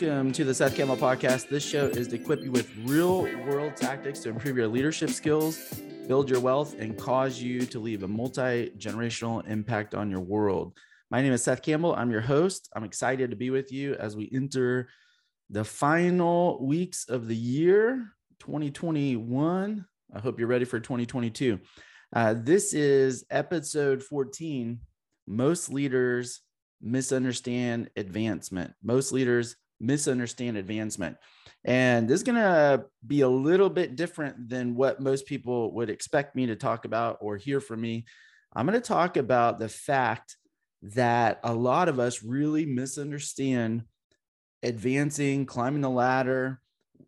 Welcome to the Seth Campbell podcast. This show is to equip you with real world tactics to improve your leadership skills, build your wealth, and cause you to leave a multi generational impact on your world. My name is Seth Campbell. I'm your host. I'm excited to be with you as we enter the final weeks of the year 2021. I hope you're ready for 2022. Uh, this is episode 14. Most leaders misunderstand advancement. Most leaders misunderstand advancement. And this is going to be a little bit different than what most people would expect me to talk about or hear from me. I'm going to talk about the fact that a lot of us really misunderstand advancing, climbing the ladder.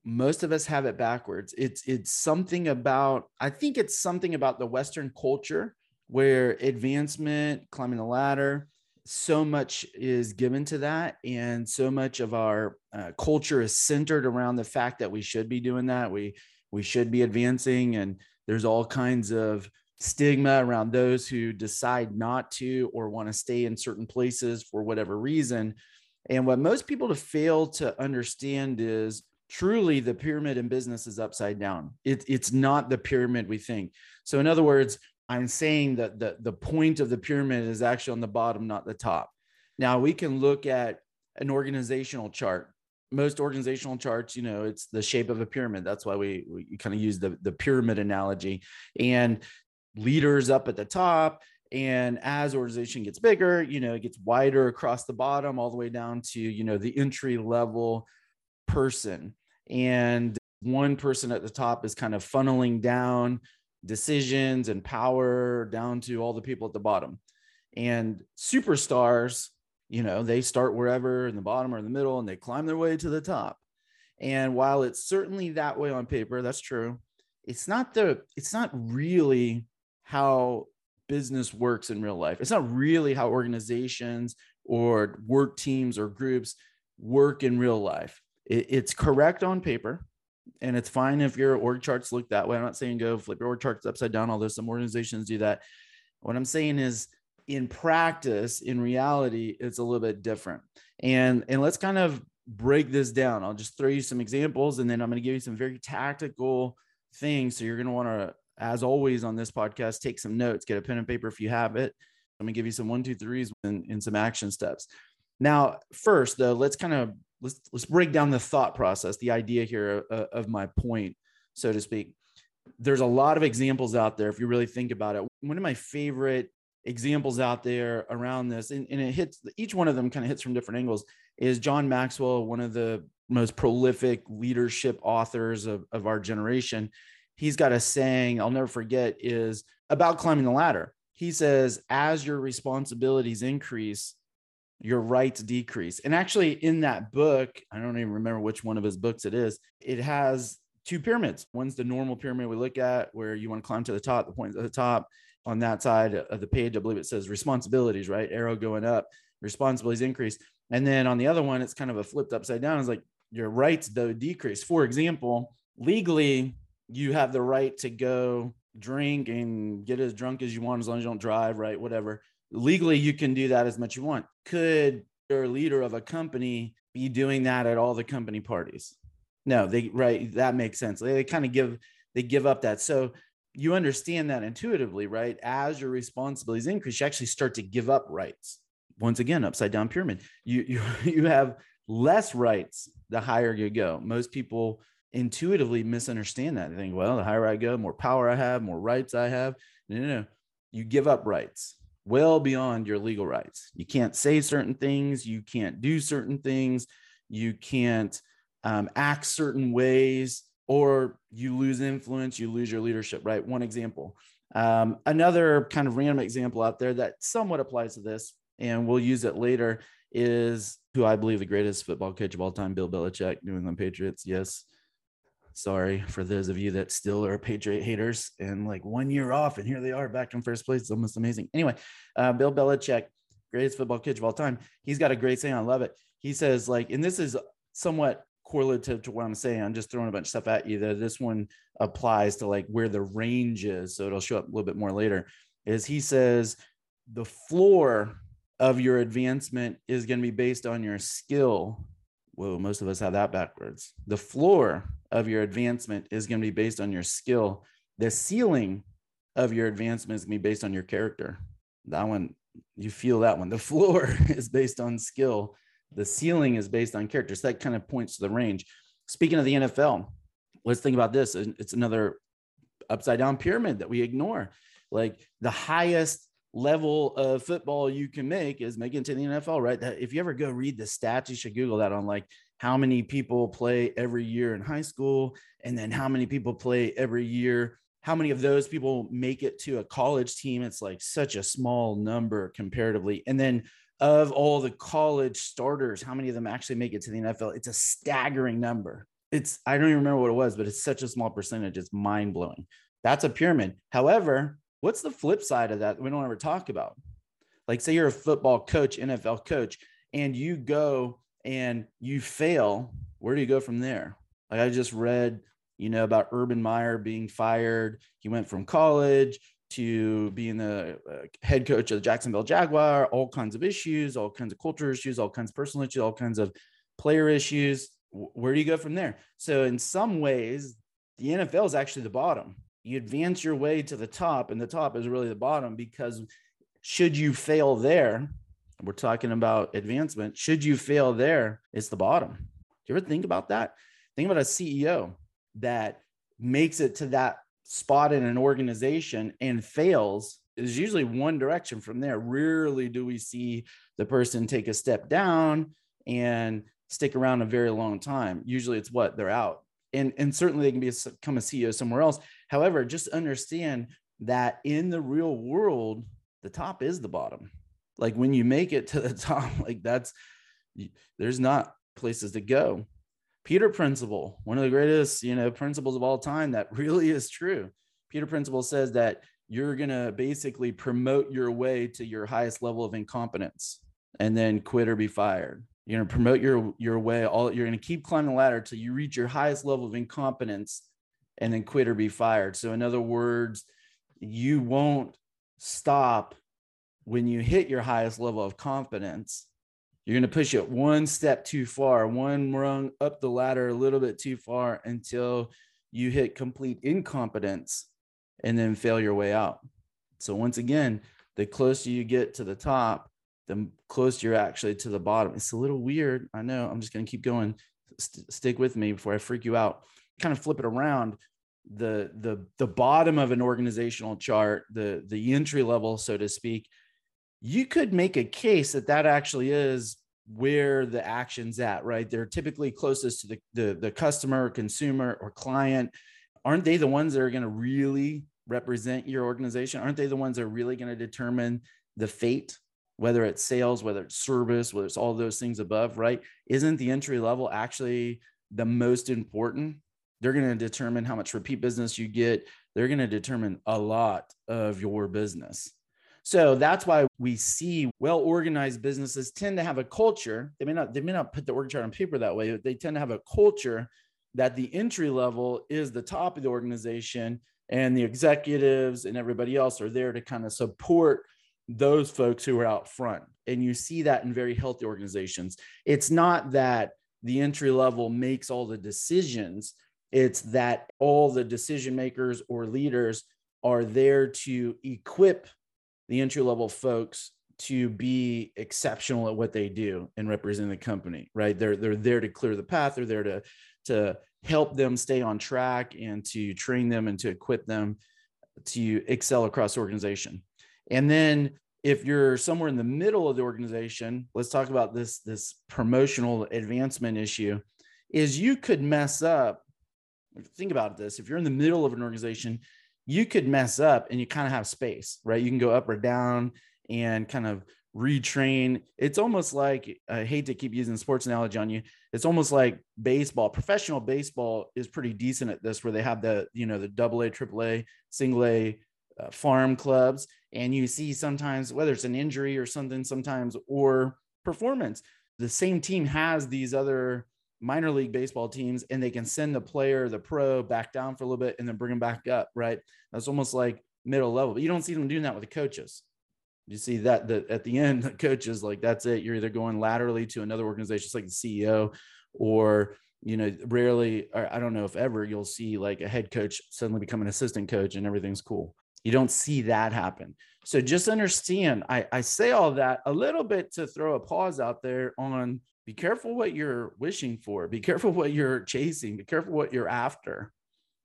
Most of us have it backwards. It's it's something about I think it's something about the western culture where advancement, climbing the ladder, so much is given to that. And so much of our uh, culture is centered around the fact that we should be doing that. We we should be advancing. And there's all kinds of stigma around those who decide not to or want to stay in certain places for whatever reason. And what most people to fail to understand is truly the pyramid in business is upside down it, it's not the pyramid we think so in other words I'm saying that the, the point of the pyramid is actually on the bottom, not the top. Now we can look at an organizational chart. Most organizational charts, you know, it's the shape of a pyramid. That's why we, we kind of use the, the pyramid analogy and leaders up at the top. And as organization gets bigger, you know, it gets wider across the bottom, all the way down to, you know, the entry level person. And one person at the top is kind of funneling down decisions and power down to all the people at the bottom. And superstars, you know, they start wherever in the bottom or in the middle and they climb their way to the top. And while it's certainly that way on paper, that's true. It's not the it's not really how business works in real life. It's not really how organizations or work teams or groups work in real life. It, it's correct on paper and it's fine if your org charts look that way. I'm not saying go flip your org charts upside down, although some organizations do that. What I'm saying is in practice, in reality, it's a little bit different. And and let's kind of break this down. I'll just throw you some examples and then I'm going to give you some very tactical things. So you're going to want to, as always on this podcast, take some notes, get a pen and paper if you have it. I'm going to give you some one, two, threes and, and some action steps. Now, first, though, let's kind of let's let's break down the thought process, the idea here of, of my point, so to speak. There's a lot of examples out there if you really think about it. One of my favorite examples out there around this, and, and it hits each one of them kind of hits from different angles, is John Maxwell, one of the most prolific leadership authors of, of our generation. He's got a saying I'll never forget is about climbing the ladder. He says, as your responsibilities increase, your rights decrease. And actually, in that book, I don't even remember which one of his books it is, it has two pyramids. One's the normal pyramid we look at where you want to climb to the top, the point at the top. On that side of the page, I believe it says responsibilities, right? Arrow going up, responsibilities increase. And then on the other one, it's kind of a flipped upside down. It's like your rights, though, decrease. For example, legally, you have the right to go drink and get as drunk as you want as long as you don't drive, right? Whatever legally you can do that as much you want. Could your leader of a company be doing that at all the company parties? No they right that makes sense. They, they kind of give they give up that. So you understand that intuitively right? As your responsibilities increase you actually start to give up rights. Once again upside down pyramid. You you, you have less rights the higher you go. Most people intuitively misunderstand that. They think well the higher i go more power i have more rights i have. No no, no. you give up rights well beyond your legal rights. You can't say certain things, you can't do certain things, you can't um, act certain ways, or you lose influence, you lose your leadership, right? One example. Um, another kind of random example out there that somewhat applies to this, and we'll use it later, is who I believe the greatest football coach of all time, Bill Belichick, New England Patriots. Yes, Sorry for those of you that still are Patriot haters and like one year off, and here they are back in first place. It's almost amazing. Anyway, uh, Bill Belichick, greatest football coach of all time. He's got a great saying. I love it. He says, like, and this is somewhat correlative to what I'm saying. I'm just throwing a bunch of stuff at you. That this one applies to like where the range is, so it'll show up a little bit more later. is he says the floor of your advancement is going to be based on your skill. Whoa, most of us have that backwards. The floor of your advancement is going to be based on your skill. The ceiling of your advancement is going to be based on your character. That one, you feel that one. The floor is based on skill. The ceiling is based on character. So that kind of points to the range. Speaking of the NFL, let's think about this. It's another upside down pyramid that we ignore. Like the highest level of football you can make is making it to the NFL, right? That if you ever go read the stats, you should Google that on like how many people play every year in high school, and then how many people play every year. How many of those people make it to a college team? It's like such a small number comparatively. And then of all the college starters, how many of them actually make it to the NFL? It's a staggering number. It's, I don't even remember what it was, but it's such a small percentage. It's mind blowing. That's a pyramid. However, What's the flip side of that we don't ever talk about? Like, say you're a football coach, NFL coach, and you go and you fail. Where do you go from there? Like, I just read, you know, about Urban Meyer being fired. He went from college to being the uh, head coach of the Jacksonville Jaguar, all kinds of issues, all kinds of culture issues, all kinds of personal issues, all kinds of player issues. Where do you go from there? So, in some ways, the NFL is actually the bottom you advance your way to the top and the top is really the bottom because should you fail there we're talking about advancement should you fail there it's the bottom. Do you ever think about that? Think about a ceo that makes it to that spot in an organization and fails. Is usually one direction from there. Rarely do we see the person take a step down and stick around a very long time. Usually it's what? They're out and and certainly they can be a, become a ceo somewhere else However, just understand that in the real world, the top is the bottom. Like when you make it to the top, like that's there's not places to go. Peter Principle, one of the greatest, you know, principles of all time that really is true. Peter Principle says that you're going to basically promote your way to your highest level of incompetence and then quit or be fired. You're going to promote your your way all you're going to keep climbing the ladder till you reach your highest level of incompetence and then quit or be fired. So, in other words, you won't stop when you hit your highest level of confidence. You're going to push it one step too far, one rung up the ladder a little bit too far until you hit complete incompetence and then fail your way out. So, once again, the closer you get to the top, the closer you're actually to the bottom. It's a little weird. I know. I'm just going to keep going. St- stick with me before I freak you out kind of flip it around the the the bottom of an organizational chart the the entry level so to speak you could make a case that that actually is where the action's at right they're typically closest to the the, the customer consumer or client aren't they the ones that are going to really represent your organization aren't they the ones that are really going to determine the fate whether it's sales whether it's service whether it's all those things above right isn't the entry level actually the most important they're going to determine how much repeat business you get. They're going to determine a lot of your business. So that's why we see well-organized businesses tend to have a culture. They may not they may not put the org chart on paper that way, but they tend to have a culture that the entry level is the top of the organization and the executives and everybody else are there to kind of support those folks who are out front. And you see that in very healthy organizations. It's not that the entry level makes all the decisions it's that all the decision makers or leaders are there to equip the entry level folks to be exceptional at what they do and represent the company, right? They're they're there to clear the path. They're there to to help them stay on track and to train them and to equip them to excel across organization. And then if you're somewhere in the middle of the organization, let's talk about this this promotional advancement issue is you could mess up think about this if you're in the middle of an organization you could mess up and you kind of have space right? You can go up or down and kind of retrain. It's almost like i hate to keep using sports analogy on you it's almost like baseball professional baseball is pretty decent at this where they have the you know the double a triple a single a uh, farm clubs and you see sometimes whether it's an injury or something sometimes or performance the same team has these other minor league baseball teams and they can send the player, the pro back down for a little bit and then bring them back up, right? That's almost like middle level. But you don't see them doing that with the coaches. You see that the, at the end, the coaches like that's it. You're either going laterally to another organization, just like the CEO, or you know, rarely, I don't know if ever you'll see like a head coach suddenly become an assistant coach and everything's cool. You don't see that happen. So just understand, I, I say all that a little bit to throw a pause out there on be careful what you're wishing for, be careful what you're chasing, be careful what you're after.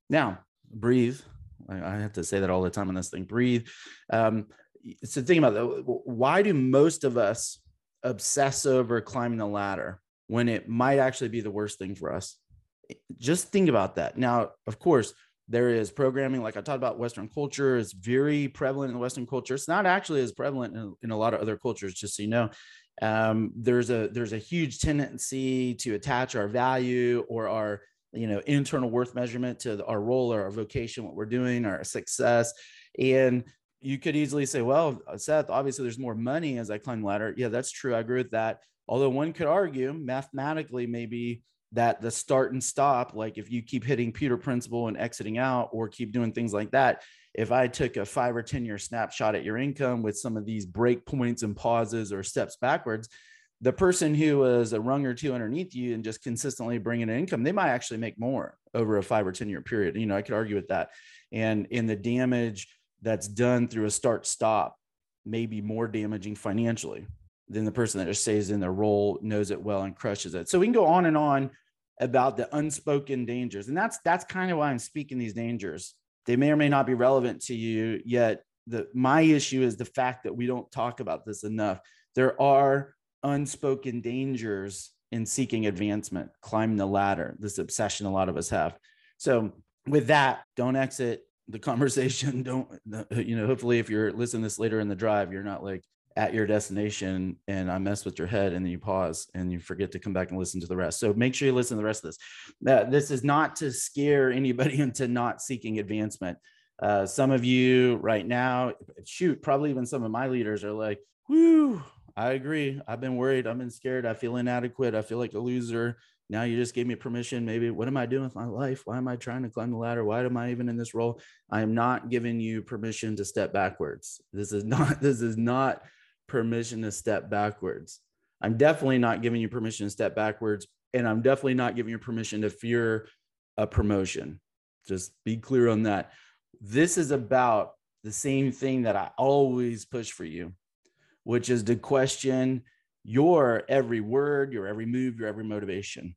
Now, breathe. I, I have to say that all the time on this thing. Breathe. Um, so think about that. Why do most of us obsess over climbing the ladder when it might actually be the worst thing for us? Just think about that. Now, of course, there is programming like i talked about western culture is very prevalent in western culture. It's not actually as prevalent in, in a lot of other cultures just so you know. Um, there's a there's a huge tendency to attach our value or our you know internal worth measurement to our role or our vocation what we're doing our success. And you could easily say well seth obviously there's more money as i climb the ladder. Yeah that's true. I agree with that. Although one could argue mathematically maybe that the start and stop like if you keep hitting Peter principle and exiting out or keep doing things like that if i took a five or ten year snapshot at your income with some of these break points and pauses or steps backwards the person who was a rung or two underneath you and just consistently bringing in income, they might actually make more over a five or 10 year period. You know, I could argue with that. And in the damage that's done through a start stop may be more damaging financially than the person that just stays in their role, knows it well, and crushes it. So we can go on and on about the unspoken dangers. And that's that's kind of why I'm speaking these dangers. They may or may not be relevant to you yet. The my issue is the fact that we don't talk about this enough. There are unspoken dangers in seeking advancement, climbing the ladder, this obsession a lot of us have. So, with that, don't exit the conversation. Don't, you know, hopefully, if you're listening this later in the drive, you're not like at your destination and I mess with your head and then you pause and you forget to come back and listen to the rest. So, make sure you listen to the rest of this. Uh, this is not to scare anybody into not seeking advancement. Uh, some of you right now, shoot, probably even some of my leaders are like, whoo, I agree. I've been worried. I've been scared. I feel inadequate. I feel like a loser. Now you just gave me permission. Maybe what am I doing with my life? Why am I trying to climb the ladder? Why am I even in this role? I am not giving you permission to step backwards. This is not, this is not permission to step backwards. I'm definitely not giving you permission to step backwards. And I'm definitely not giving you permission to fear a promotion. Just be clear on that. This is about the same thing that I always push for you which is to question your every word, your every move, your every motivation.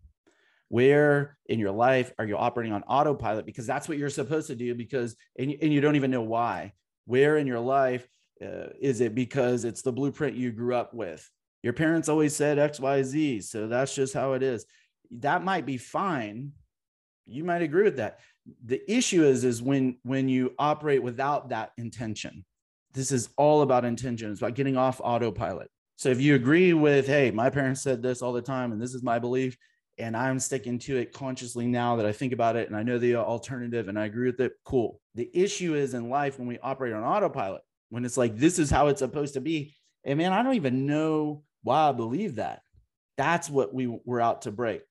Where in your life are you operating on autopilot? Because that's what you're supposed to do. Because and, and you don't even know why. Where in your life uh, is it because it's the blueprint you grew up with? Your parents always said X, Y, Z, so that's just how it is. That might be fine. You might agree with that. The issue is is when when you operate without that intention this is all about intention. It's about getting off autopilot. So if you agree with, hey, my parents said this all the time, and this is my belief, and I'm sticking to it consciously now that I think about it and I know the alternative and I agree with it, cool. The issue is in life when we operate on autopilot, when it's like, this is how it's supposed to be. And man, I don't even know why I believe that. That's what we were out to break,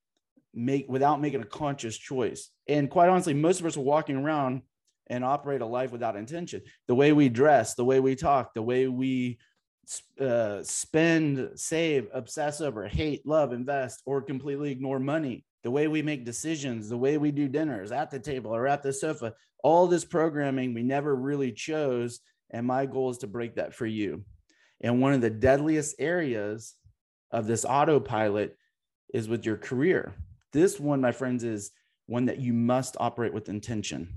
make without making a conscious choice. And quite honestly, most of us are walking around and operate a life without intention. The way we dress, the way we talk, the way we uh, spend, save, obsess over, hate, love, invest, or completely ignore money, the way we make decisions, the way we do dinners at the table or at the sofa, all this programming we never really chose. And my goal is to break that for you. And one of the deadliest areas of this autopilot is with your career. This one, my friends, is one that you must operate with intention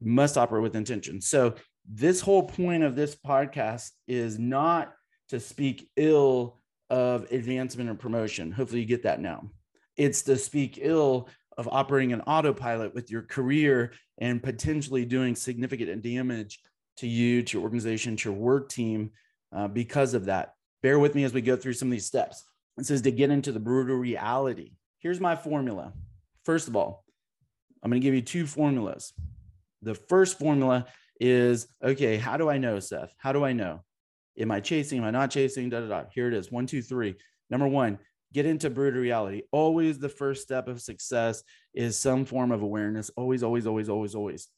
must operate with intention. So, this whole point of this podcast is not to speak ill of advancement and promotion. Hopefully, you get that now. It's to speak ill of operating an autopilot with your career and potentially doing significant damage to you, to your organization, to your work team uh, because of that. Bear with me as we go through some of these steps. It says to get into the brutal reality. Here's my formula. First of all, I'm going to give you two formulas. The first formula is okay, how do I know, Seth? How do I know? Am I chasing? Am I not chasing? Da, da, da. Here it is one, two, three. Number one, get into brutal reality. Always the first step of success is some form of awareness. Always, always, always, always, always.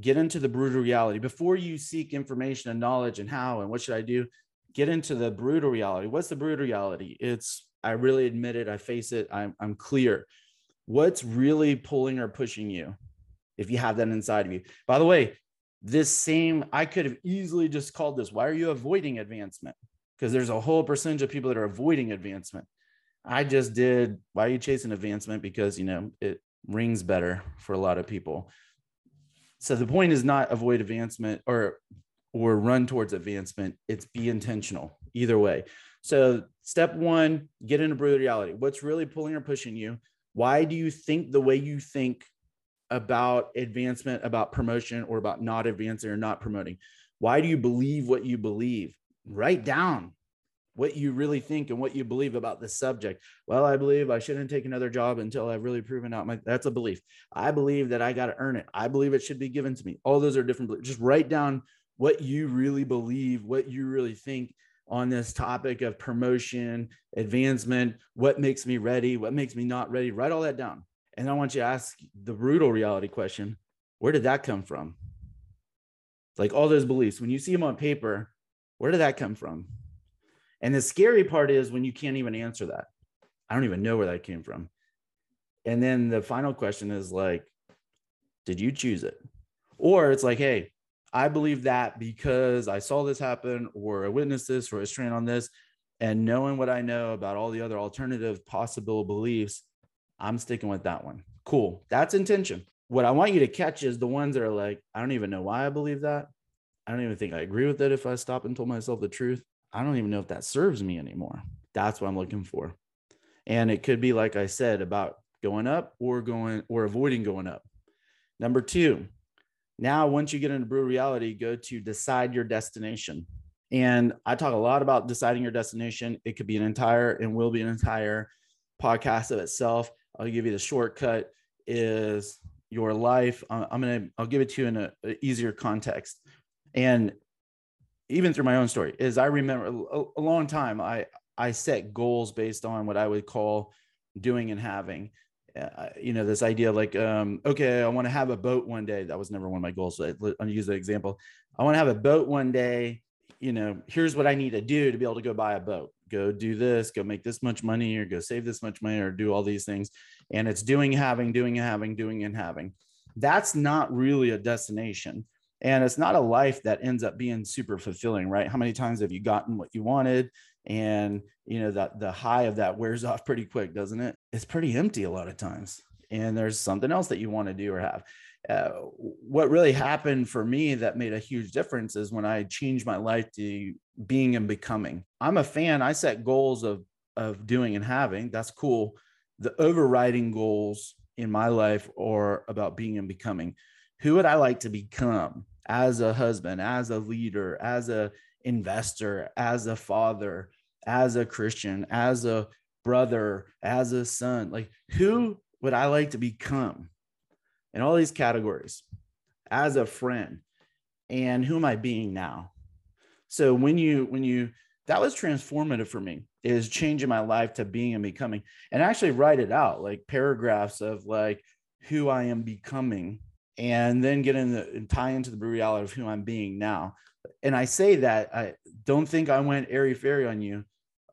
Get into the brutal reality before you seek information and knowledge and how and what should I do. Get into the brutal reality. What's the brutal reality? It's I really admit it. I face it. I'm I'm clear. What's really pulling or pushing you? If you have that inside of you. By the way, this same I could have easily just called this. Why are you avoiding advancement? Because there's a whole percentage of people that are avoiding advancement. I just did. Why are you chasing advancement? Because you know it rings better for a lot of people. So the point is not avoid advancement or or run towards advancement. It's be intentional either way. So step one, get into brutal reality. What's really pulling or pushing you? Why do you think the way you think about advancement, about promotion, or about not advancing or not promoting? Why do you believe what you believe? Write down what you really think and what you believe about this subject. Well, I believe I shouldn't take another job until I've really proven out my that's a belief. I believe that I got to earn it. I believe it should be given to me. All those are different. Just write down what you really believe, what you really think on this topic of promotion, advancement, what makes me ready, what makes me not ready. Write all that down. And I want you to ask the brutal reality question where did that come from? Like all those beliefs, when you see them on paper, where did that come from? And the scary part is when you can't even answer that. I don't even know where that came from. And then the final question is like, did you choose it? Or it's like, hey, I believe that because I saw this happen, or I witnessed this, or I was trained on this. And knowing what I know about all the other alternative possible beliefs, I'm sticking with that one. Cool. That's intention. What I want you to catch is the ones that are like, I don't even know why I believe that. I don't even think I agree with it if I stop and told myself the truth. I don't even know if that serves me anymore. That's what I'm looking for. And it could be, like I said, about going up or going or avoiding going up. Number two, now once you get into brutal reality, go to decide your destination. And I talk a lot about deciding your destination. It could be an entire and will be an entire podcast of itself. I'll give you the shortcut is your life. Uh, I'm gonna I'll give it to you in a, a easier context. And even through my own story is I remember a, a long time I I set goals based on what I would call doing and having. Uh, you know, this idea like, um, okay, I want to have a boat one day. That was never one of my goals. So I, I'll use the example. I want to have a boat one day. You know, here's what I need to do to be able to go buy a boat. Go do this, go make this much money, or go save this much money, or do all these things. And it's doing, having, doing, having, doing, and having. That's not really a destination and it's not a life that ends up being super fulfilling right? How many times have you gotten what you wanted and you know that the high of that wears off pretty quick doesn't it? It's pretty empty a lot of times. And there's something else that you want to do or have. Uh, what really happened for me that made a huge difference is when i changed my life to being and becoming. I'm a fan. I set goals of of doing and having. That's cool. The overriding goals in my life are about being and becoming. Who would i like to become as a husband, as a leader, as a investor, as a father, as a Christian, as a brother, as a son. Like who would I like to become in all these categories as a friend? And who am I being now? So when you when you that was transformative for me is changing my life to being and becoming and actually write it out like paragraphs of like who I am becoming and then get in the and tie into the reality of who I'm being now. And I say that I don't think I went airy fairy on you.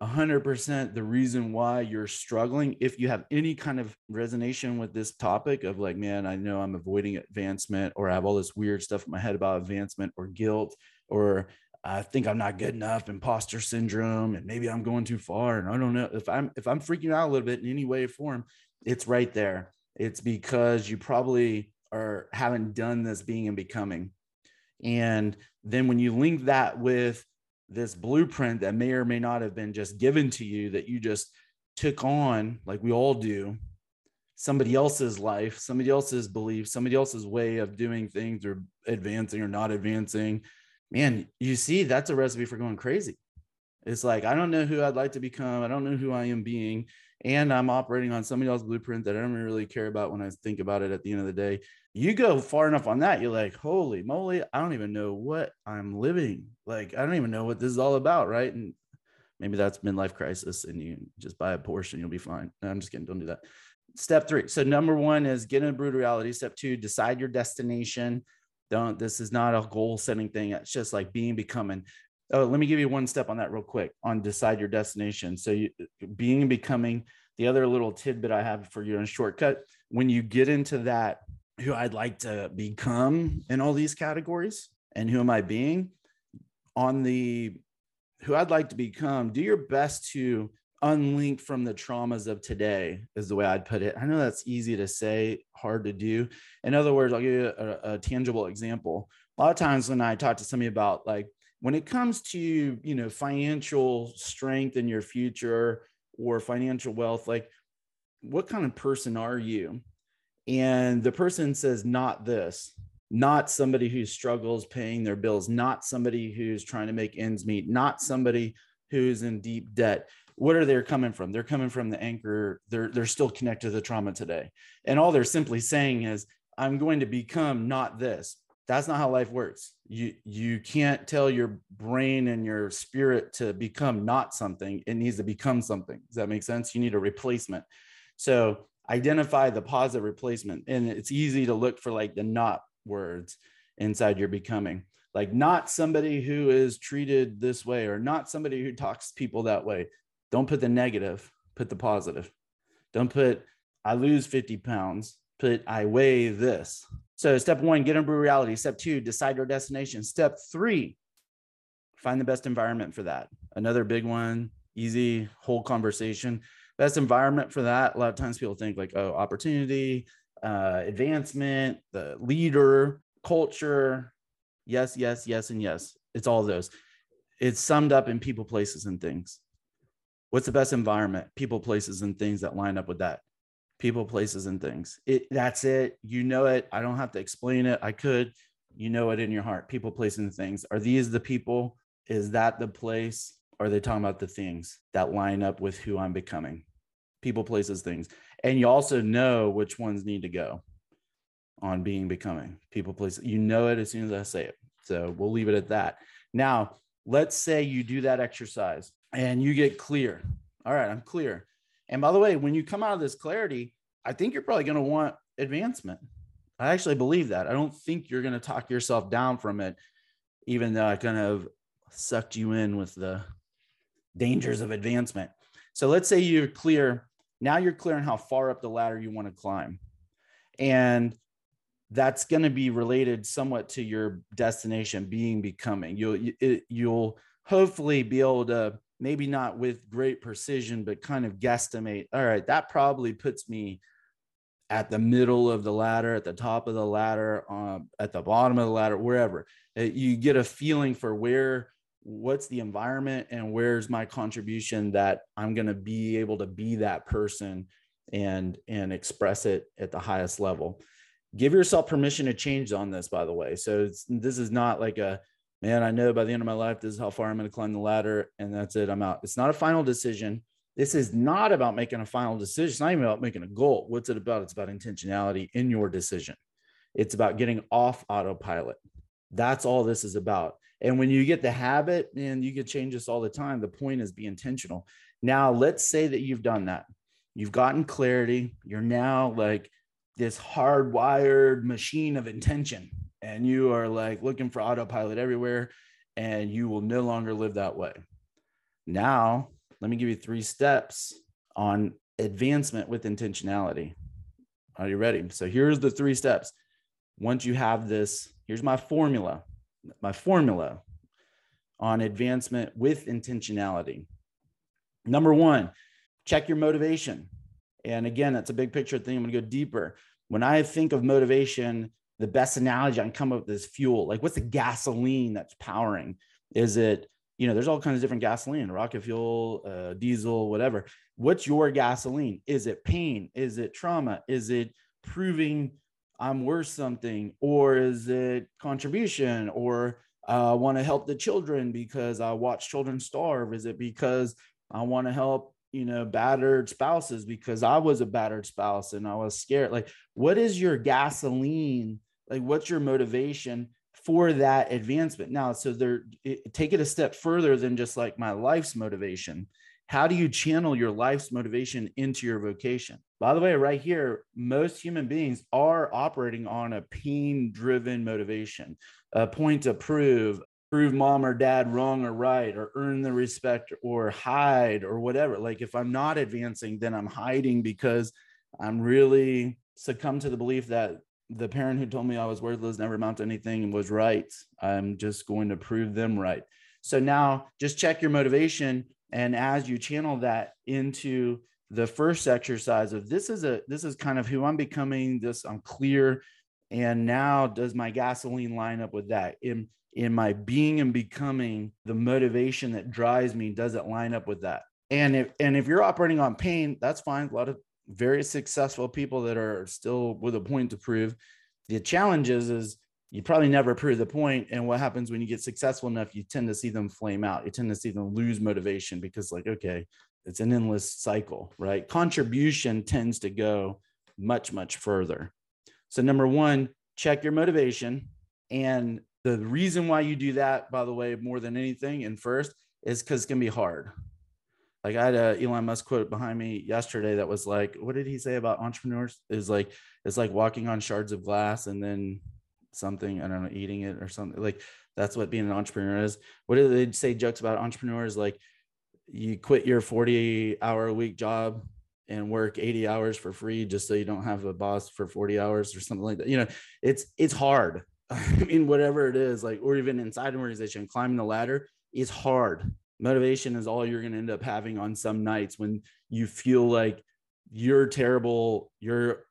100% the reason why you're struggling if you have any kind of resonation with this topic of like man i know i'm avoiding advancement or i have all this weird stuff in my head about advancement or guilt or i think i'm not good enough imposter syndrome and maybe i'm going too far and i don't know if i'm if i'm freaking out a little bit in any way or form it's right there it's because you probably or haven't done this being and becoming. And then when you link that with this blueprint that may or may not have been just given to you that you just took on, like we all do, somebody else's life, somebody else's belief, somebody else's way of doing things or advancing or not advancing, man, you see, that's a recipe for going crazy. It's like, I don't know who I'd like to become. I don't know who I am being. And I'm operating on somebody else's blueprint that I don't really care about when I think about it at the end of the day you go far enough on that, you're like, holy moly, I don't even know what I'm living. Like, I don't even know what this is all about. Right. And maybe that's midlife crisis and you just buy a Porsche and you'll be fine. No, I'm just kidding. Don't do that. Step three. So, number one is get in a brutal reality. Step two, decide your destination. Don't, this is not a goal setting thing. It's just like being, becoming. Oh, let me give you one step on that real quick on decide your destination. So, you, being becoming, the other little tidbit I have for you on shortcut, when you get into that, who I'd like to become in all these categories and who am I being on the who I'd like to become, do your best to unlink from the traumas of today is the way I'd put it. I know that's easy to say, hard to do. In other words, I'll give you a, a tangible example. A lot of times when I talk to somebody about like when it comes to you know financial strength in your future or financial wealth, like what kind of person are you? And the person says, not this not somebody who struggles paying their bills, not somebody who's trying to make ends meet, not somebody who's in deep debt. What are they coming from? They're coming from the anchor. They're they're still connected to the trauma today. And all they're simply saying is, I'm going to become not this. That's not how life works. You you can't tell your brain and your spirit to become not something. It needs to become something. Does that make sense? You need a replacement. So identify the positive replacement. And it's easy to look for like the not words inside your becoming. Like not somebody who is treated this way or not somebody who talks people that way. Don't put the negative put the positive. Don't put i lose 50 pounds put i weigh this. So step one get into reality. Step two decide your destination. Step three find the best environment for that. Another big one easy whole conversation best environment for that a lot of times people think like oh opportunity uh, advancement, the leader, culture. Yes, yes, yes, and yes. It's all those. It's summed up in people, places, and things. What's the best environment? People, places, and things that line up with that. People, places, and things. It that's it. You know it. I don't have to explain it. I could. You know it in your heart. People, places, and things. Are these the people? Is that the place? Are they talking about the things that line up with who I'm becoming? People, places, things. And you also know which ones need to go on being becoming. People please you know it as soon as i say it. So we'll leave it at that. Now let's say you do that exercise and you get clear. All right i'm clear. And by the way when you come out of this clarity i think you're probably going to want advancement. I actually believe that. I don't think you're going to talk yourself down from it even though i kind of sucked you in with the dangers of advancement so let's say you're clear now you're clear on how far up the ladder you want to climb. And that's going to be related somewhat to your destination being becoming. You'll it, you'll hopefully be able to maybe not with great precision, but kind of guesstimate. All right, that probably puts me at the middle of the ladder, at the top of the ladder, um, at the bottom of the ladder, wherever. Uh, you get a feeling for where what's the environment and where's my contribution that i'm going to be able to be that person and and express it at the highest level. Give yourself permission to change on this by the way. So this is not like a man i know by the end of my life this is how far i'm going to climb the ladder and that's it i'm out. It's not a final decision. This is not about making a final decision. It's not even about making a goal. What's it about? It's about intentionality in your decision. It's about getting off autopilot. That's all this is about and when you get the habit, and you can change this all the time, the point is be intentional. Now, let's say that you've done that. You've gotten clarity. You're now like this hardwired machine of intention, and you are like looking for autopilot everywhere, and you will no longer live that way. Now, let me give you three steps on advancement with intentionality. Are you ready? So, here's the three steps. Once you have this, here's my formula my formula on advancement with intentionality. Number one, check your motivation. And again, that's a big picture thing. I'm going to go deeper. When I think of motivation, the best analogy I can come up with is fuel. Like, what's the gasoline that's powering? Is it, you know, there's all kinds of different gasoline, rocket fuel, uh, diesel, whatever. What's your gasoline? Is it pain? Is it trauma? Is it proving I'm worth something, or is it contribution, or I uh, want to help the children because I watch children starve? Is it because I want to help, you know, battered spouses because I was a battered spouse and I was scared? Like, what is your gasoline? Like, what's your motivation for that advancement? Now, so there, it, take it a step further than just like my life's motivation. How do you channel your life's motivation into your vocation? By the way, right here, most human beings are operating on a pain driven motivation, a point to prove, prove mom or dad wrong or right, or earn the respect or hide or whatever. Like if I'm not advancing, then I'm hiding because I'm really succumb to the belief that the parent who told me I was worthless, never amount to anything was right. I'm just going to prove them right. So now just check your motivation. And as you channel that into the first exercise of this is a this is kind of who I'm becoming, this I'm clear. And now does my gasoline line up with that? In in my being and becoming, the motivation that drives me, does it line up with that? And if and if you're operating on pain, that's fine. A lot of very successful people that are still with a point to prove. The challenge is, is you probably never prove the point. And what happens when you get successful enough, you tend to see them flame out. You tend to see them lose motivation because, like, okay, it's an endless cycle, right? Contribution tends to go much, much further. So, number one, check your motivation. And the reason why you do that, by the way, more than anything, and first, is because it's to be hard like I had a Elon Musk quote behind me yesterday that was like, what did he say about entrepreneurs? Is like it's like walking on shards of glass and then something, I don't know, eating it or something. Like that's what being an entrepreneur is. What do they say jokes about entrepreneurs? Like you quit your 40 hour a week job and work 80 hours for free just so you don't have a boss for 40 hours or something like that. You know, it's it's hard. I mean, whatever it is, like, or even inside an organization, climbing the ladder is hard motivation is all you're going to end up having on some nights when you feel like you're terrible, you're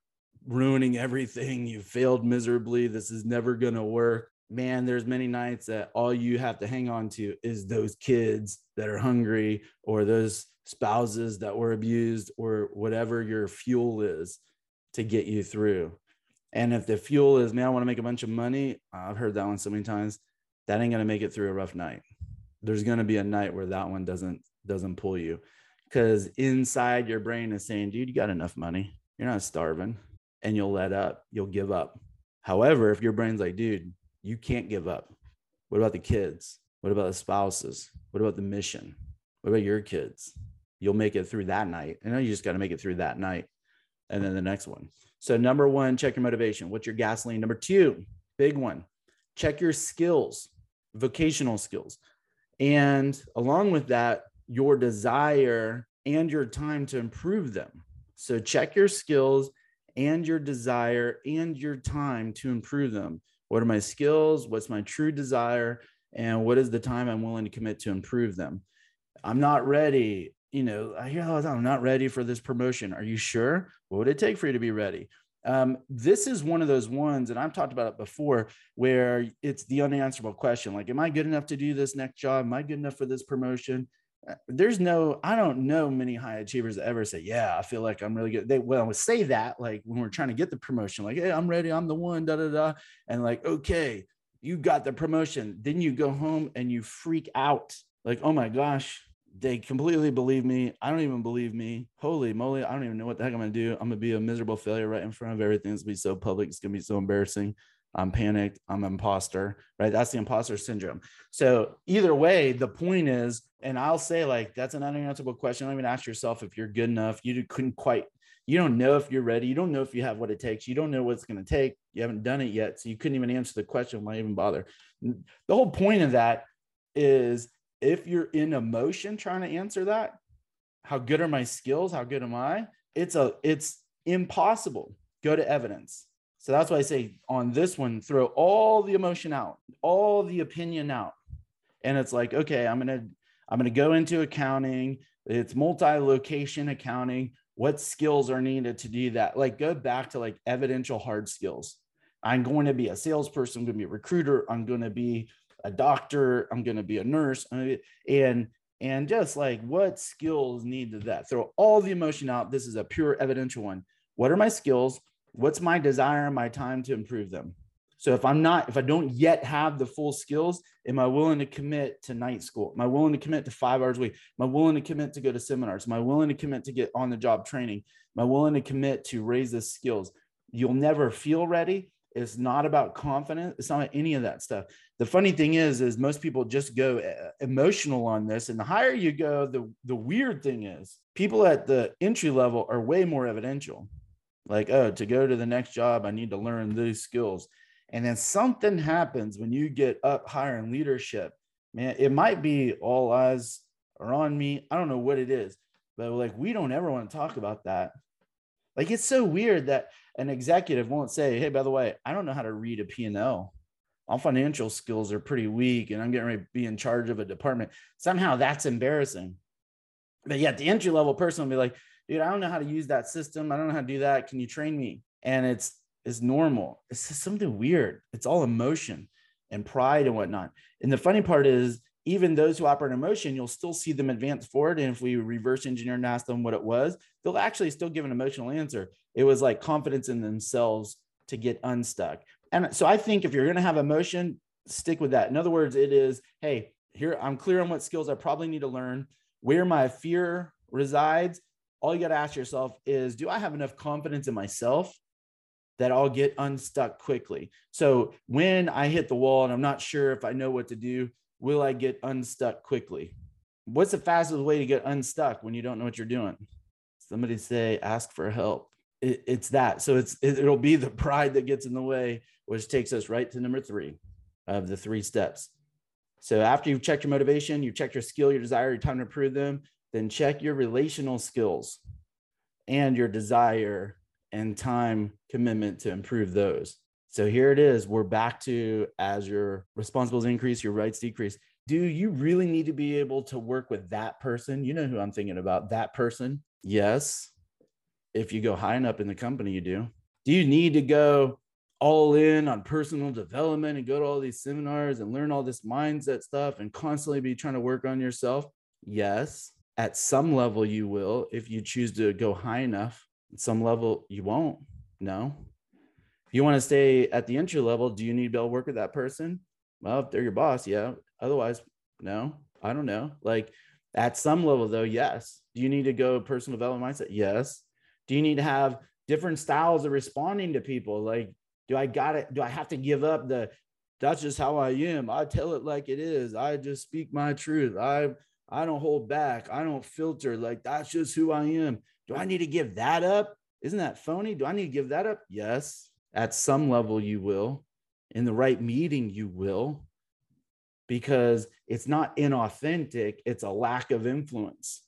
ruining everything, you failed miserably, this is never going to work. Man, there's many nights that all you have to hang on to is those kids that are hungry or those spouses that were abused or whatever your fuel is to get you through. And if the fuel is, man, I want to make a bunch of money, I've heard that one so many times, that ain't going to make it through a rough night there's going to be a night where that one doesn't doesn't pull you because inside your brain is saying dude you got enough money you're not starving and you'll let up you'll give up. However if your brain's like dude you can't give up. What about the kids? What about the spouses? What about the mission? What about your kids? You'll make it through that night. And you just got to make it through that night and then the next one. So number one check your motivation. What's your gasoline? Number two big one check your skills vocational skills. And along with that, your desire and your time to improve them. So check your skills and your desire and your time to improve them. What are my skills? What's my true desire? And what is the time I'm willing to commit to improve them? I'm not ready. You know, I hear all the time, I'm not ready for this promotion. Are you sure? What would it take for you to be ready? um, this is one of those ones, and I've talked about it before, where it's the unanswerable question like, am I good enough to do this next job? Am I good enough for this promotion? Uh, there's no, I don't know many high achievers that ever say, Yeah, I feel like I'm really good. They well say that like when we're trying to get the promotion, like, Hey, I'm ready, I'm the one, da da da. And like, okay, you got the promotion. Then you go home and you freak out, like, oh my gosh, they completely believe me. I don't even believe me. Holy moly, I don't even know what the heck I'm gonna do. I'm gonna be a miserable failure right in front of everything. It's gonna be so public. It's gonna be so embarrassing. I'm panicked. I'm an imposter, right? That's the imposter syndrome. So either way, the point is, and I'll say like that's an unanswerable question. Don't even ask yourself if you're good enough. You couldn't quite. You don't know if you're ready. You don't know if you have what it takes. You don't know what's going to take. You haven't done it yet, so you couldn't even answer the question. Why even bother? The whole point of that is if you're in emotion trying to answer that, how good are my skills? How good am I? It's a it's impossible. Go to evidence. So that's why I say on this one, throw all the emotion out, all the opinion out. And it's like, okay, I'm gonna I'm gonna go into accounting. It's multi-location accounting. What skills are needed to do that? Like go back to like evidential hard skills. I'm going to be a salesperson, I'm to be a recruiter, I'm to be a doctor, I'm to be a nurse, and and just like what skills need to that throw all the emotion out. This is a pure evidential one. What are my skills? What's my desire and my time to improve them? So if I'm not, if I don't yet have the full skills, am I willing to commit to night school? Am I willing to commit to five hours a week? Am I willing to commit to go to seminars? Am I willing to commit to get on the job training? Am I willing to commit to raise the skills? You'll never feel ready It's not about confidence. It's not any of that stuff. The funny thing is, is most people just go uh, emotional on this. And the higher you go, the, the weird thing is people at the entry level are way more evidential. Like, oh, to go to the next job, I need to learn these skills. And then something happens when you get up higher in leadership. Man, it might be all eyes are on me. I don't know what it is, but like we don't ever want to talk about that. Like it's so weird that an executive won't say, "Hey, by the way, I don't know how to read a P&L. All financial skills are pretty weak, and I'm getting ready to be in charge of a department." Somehow that's embarrassing. But yet the entry level person will be like, "Dude, I don't know how to use that system. I don't know how to do that. Can you train me?" And it's it's normal. It's just something weird. It's all emotion and pride and whatnot. And the funny part is even those who operate emotion, you'll still see them advance forward. And if we reverse engineer and ask them what it was, they'll actually still give an emotional answer. It was like confidence in themselves to get unstuck. And so I think if you're going to have emotion, stick with that. In other words, it is, hey, here I'm clear on what skills I probably need to learn, where my fear resides. All you got to ask yourself is, do I have enough confidence in myself that I'll get unstuck quickly? So when I hit the wall and I'm not sure if I know what to do, will I get unstuck quickly? What's the fastest way to get unstuck when you don't know what you're doing? Somebody say, ask for help. It, it's that. So it's it, it'll be the pride that gets in the way, which takes us right to number three of the three steps. So after you've checked your motivation, you've checked your skill, your desire, your time to improve them, then check your relational skills and your desire and time commitment to improve those. So here it is. We're back to as your responsibilities increase, your rights decrease. Do you really need to be able to work with that person? You know who I'm thinking about, that person. Yes. If you go high enough in the company, you do. Do you need to go all in on personal development and go to all these seminars and learn all this mindset stuff and constantly be trying to work on yourself? Yes. At some level, you will if you choose to go high enough. At some level, you won't. No, if you want to stay at the entry level, do you need to be able to work with that person? Well, if they're your boss, yeah. Otherwise, no. I don't know. Like at some level, though, yes. Do you need to go personal development mindset? Yes. Do you need to have different styles of responding to people? Like, do I got it? Do I have to give up the that's just how I am. I tell it like it is. I just speak my truth. I I don't hold back. I don't filter. Like that's just who I am. Do I need to give that up? Isn't that phony? Do I need to give that up? Yes. At some level, you will. In the right meeting, you will, because it's not inauthentic, it's a lack of influence.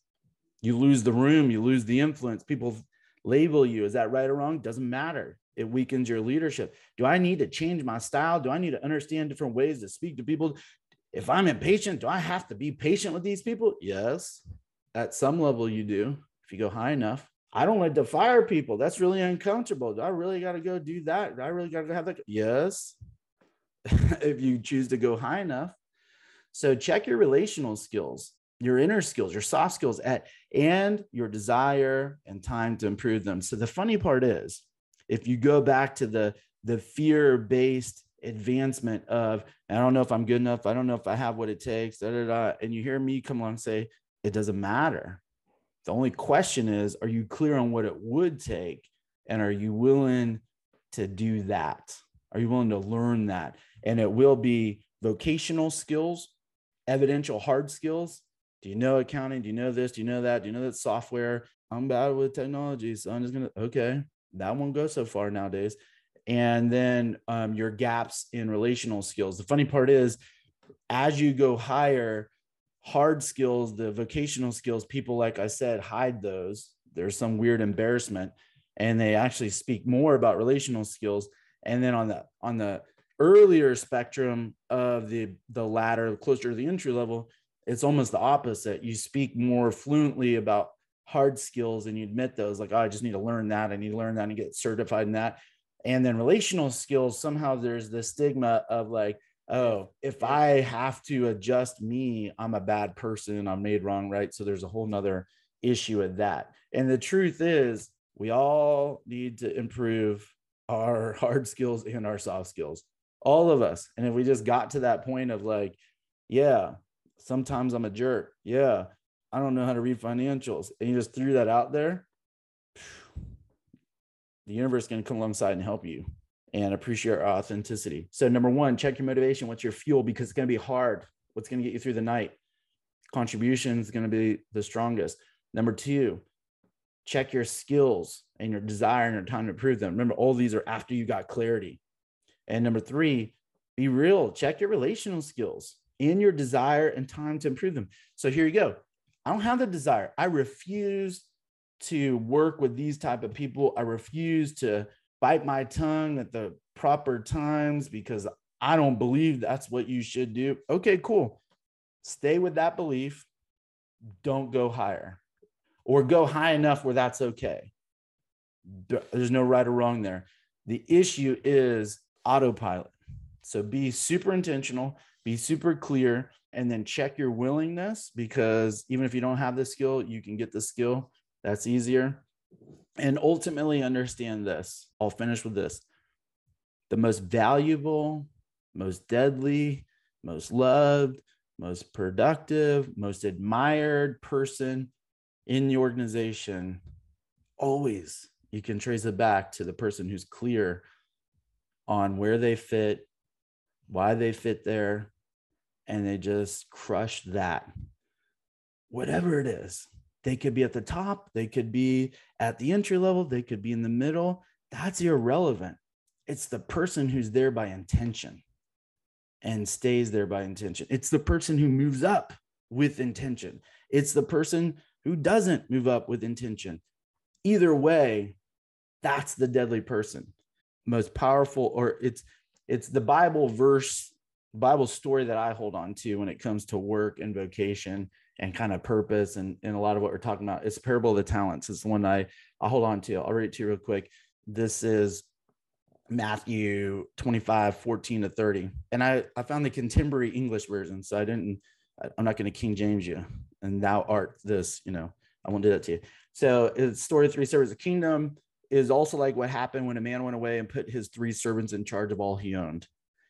You lose the room, you lose the influence. People label you. Is that right or wrong? Doesn't matter. It weakens your leadership. Do I need to change my style? Do I need to understand different ways to speak to people? If I'm impatient, do I have to be patient with these people? Yes. At some level, you do. If you go high enough, I don't like to fire people. That's really uncomfortable. Do I really got to go do that? Do I really got to have that? Yes. if you choose to go high enough. So check your relational skills, your inner skills, your soft skills at and your desire and time to improve them. So the funny part is if you go back to the the fear-based advancement of I don't know if I'm good enough, I don't know if I have what it takes, da, da, da, and you hear me come along and say, it doesn't matter the only question is, are you clear on what it would take? And are you willing to do that? Are you willing to learn that? And it will be vocational skills, evidential hard skills. Do you know accounting? Do you know this? Do you know that? Do you know that software? I'm bad with technology. So I'm just to, okay, that won't go so far nowadays. And then um, your gaps in relational skills. The funny part is, as you go higher, hard skills, the vocational skills, people, like I said, hide those. There's some weird embarrassment, and they actually speak more about relational skills. And then on the on the earlier spectrum of the the ladder, closer to the entry level, it's almost the opposite. You speak more fluently about hard skills and you admit those, like, oh, I just need to learn that. I need to learn that and get certified in that. And then relational skills, somehow there's the stigma of like, oh, if I have to adjust me, I'm a bad person. I'm made wrong, right? So there's a whole nother issue with that. And the truth is, we all need to improve our hard skills and our soft skills, all of us. And if we just got to that point of like, yeah, sometimes I'm a jerk. Yeah, I don't know how to read financials. And you just threw that out there, the universe is going to come alongside and help you and appreciate our authenticity. So, number one, check your motivation. What's your fuel? Because it's going to be hard. What's going to get you through the night? Contribution is going to be the strongest. Number two, check your skills and your desire and your time to improve them. Remember, all these are after you got clarity. And number three, be real. Check your relational skills in your desire and time to improve them. So here you go. I don't have the desire. I refuse to work with these type of people. I refuse to bite my tongue at the proper times because I don't believe that's what you should do. Okay, cool. Stay with that belief. Don't go higher or go high enough where that's okay. There's no right or wrong there. The issue is autopilot. So be super intentional, be super clear, and then check your willingness because even if you don't have the skill, you can get the skill. That's easier. And ultimately, understand this. I'll finish with this. The most valuable, most deadly, most loved, most productive, most admired person in the organization, always you can trace it back to the person who's clear on where they fit, why they fit there, and they just crush that. Whatever it is, they could be at the top, they could be at the entry level, they could be in the middle. That's irrelevant. It's the person who's there by intention and stays there by intention. It's the person who moves up with intention. It's the person who doesn't move up with intention. Either way, that's the deadly person. Most powerful, or it's it's the Bible verse, Bible story that I hold on to when it comes to work and vocation and kind of purpose and, and a lot of what we're talking about. It's parable of the talents. It's the one I I hold on to. I'll read it to you real quick. This is Matthew 25, 14 to 30. And I, I found the contemporary English version. So I didn't, I'm not going to King James you and thou art this, you know, I won't do that to you. So it's story three servants. The kingdom is also like what happened when a man went away and put his three servants in charge of all he owned.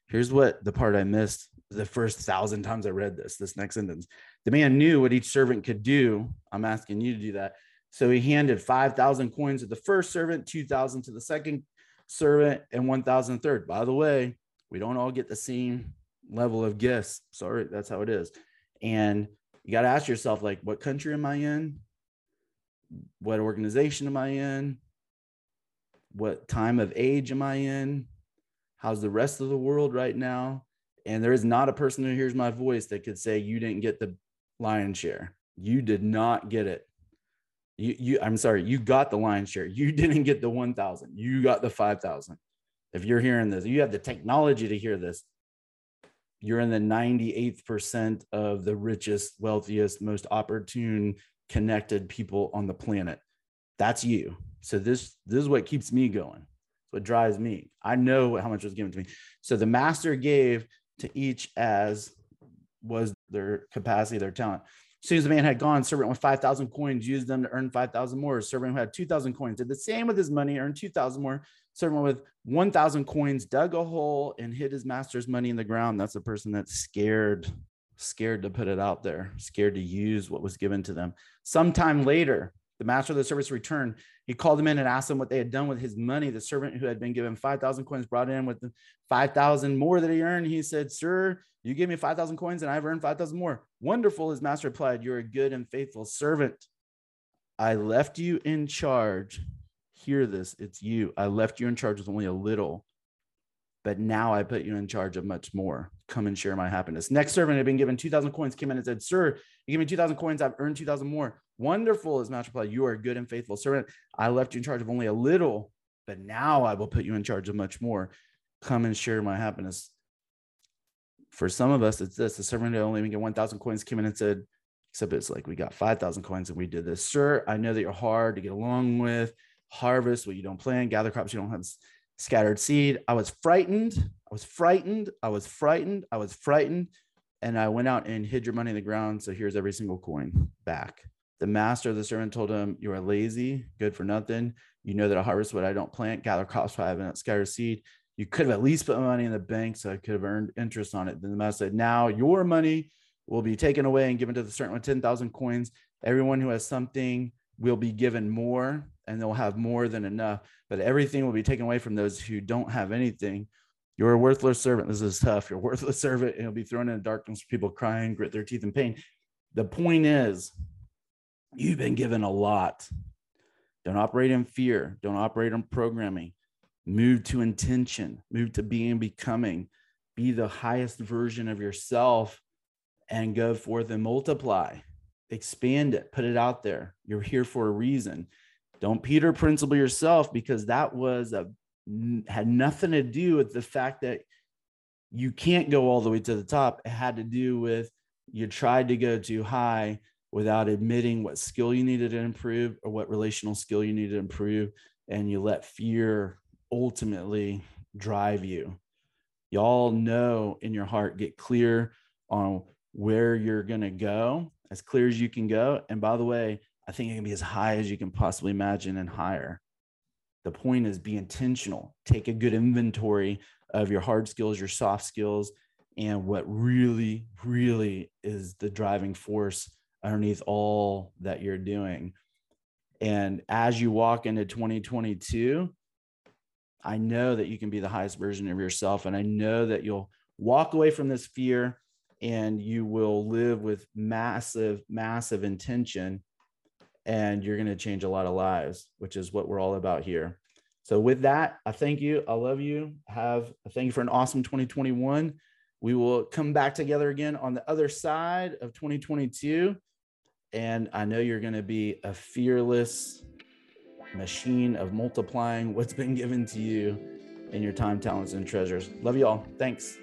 Here's what the part I missed the first thousand times I read this, this next sentence. The man knew what each servant could do. I'm asking you to do that. So he handed 5,000 coins to the first servant, 2,000 to the second servant, and 1,000 third. By the way, we don't all get the same level of gifts. Sorry, that's how it is. And you got to ask yourself like what country am i in what organization am i in what time of age am i in how's the rest of the world right now and there is not a person who hears my voice that could say you didn't get the lion's share you did not get it you, you i'm sorry you got the lion's share you didn't get the 1000 you got the 5000 if you're hearing this you have the technology to hear this you're in the 98th percent of the richest, wealthiest, most opportune, connected people on the planet. That's you. So this this is what keeps me going. It's what drives me. I know how much was given to me. So the master gave to each as was their capacity, their talent. As soon as the man had gone, servant with 5,000 coins used them to earn 5,000 more. Servant who had 2,000 coins did the same with his money, earned 2,000 more. Servant with 1,000 coins dug a hole and hid his master's money in the ground. That's a person that's scared, scared to put it out there, scared to use what was given to them. Sometime later, the master of the service returned. He called them in and asked them what they had done with his money. The servant who had been given 5,000 coins brought in with 5,000 more that he earned. He said, Sir, you gave me 5,000 coins and I've earned 5,000 more. Wonderful. His master replied, You're a good and faithful servant. I left you in charge. Hear this. It's you. I left you in charge with only a little, but now I put you in charge of much more. Come and share my happiness. Next servant had been given 2,000 coins, came in and said, Sir, you give me 2,000 coins. I've earned 2,000 more. Wonderful. His master replied, You are a good and faithful servant. I left you in charge of only a little, but now I will put you in charge of much more. Come and share my happiness. For some of us, it's this the servant who only get 1,000 coins came in and said, Except it's like we got 5,000 coins and we did this. Sir, I know that you're hard to get along with, harvest what you don't plant, gather crops you don't have scattered seed. I was frightened. I was frightened. I was frightened. I was frightened. And I went out and hid your money in the ground. So here's every single coin back. The master of the servant told him, You are lazy, good for nothing. You know that I harvest what I don't plant, gather crops I haven't scattered seed. You could have at least put money in the bank so I could have earned interest on it. Then the master said, Now your money will be taken away and given to the servant with 10,000 coins. Everyone who has something will be given more and they'll have more than enough, but everything will be taken away from those who don't have anything. You're a worthless servant. This is tough. You're a worthless servant, and you'll be thrown into darkness, people crying, grit their teeth in pain. The point is, you've been given a lot. Don't operate in fear. Don't operate on programming. Move to intention. Move to being becoming. Be the highest version of yourself and go forth and multiply. Expand it. Put it out there. You're here for a reason. Don't Peter principle yourself because that was a had nothing to do with the fact that you can't go all the way to the top. It had to do with you tried to go too high without admitting what skill you needed to improve or what relational skill you needed to improve. And you let fear ultimately drive you. Y'all know in your heart, get clear on where you're going to go, as clear as you can go. And by the way, I think it can be as high as you can possibly imagine and higher. The point is be intentional, take a good inventory of your hard skills, your soft skills, and what really, really is the driving force underneath all that you're doing. And as you walk into 2022, I know that you can be the highest version of yourself. And I know that you'll walk away from this fear and you will live with massive, massive intention. And you're going to change a lot of lives, which is what we're all about here. So, with that, I thank you. I love you. Have a thank you for an awesome 2021. We will come back together again on the other side of 2022. And I know you're going to be a fearless machine of multiplying what's been given to you in your time, talents, and treasures. Love you all. Thanks.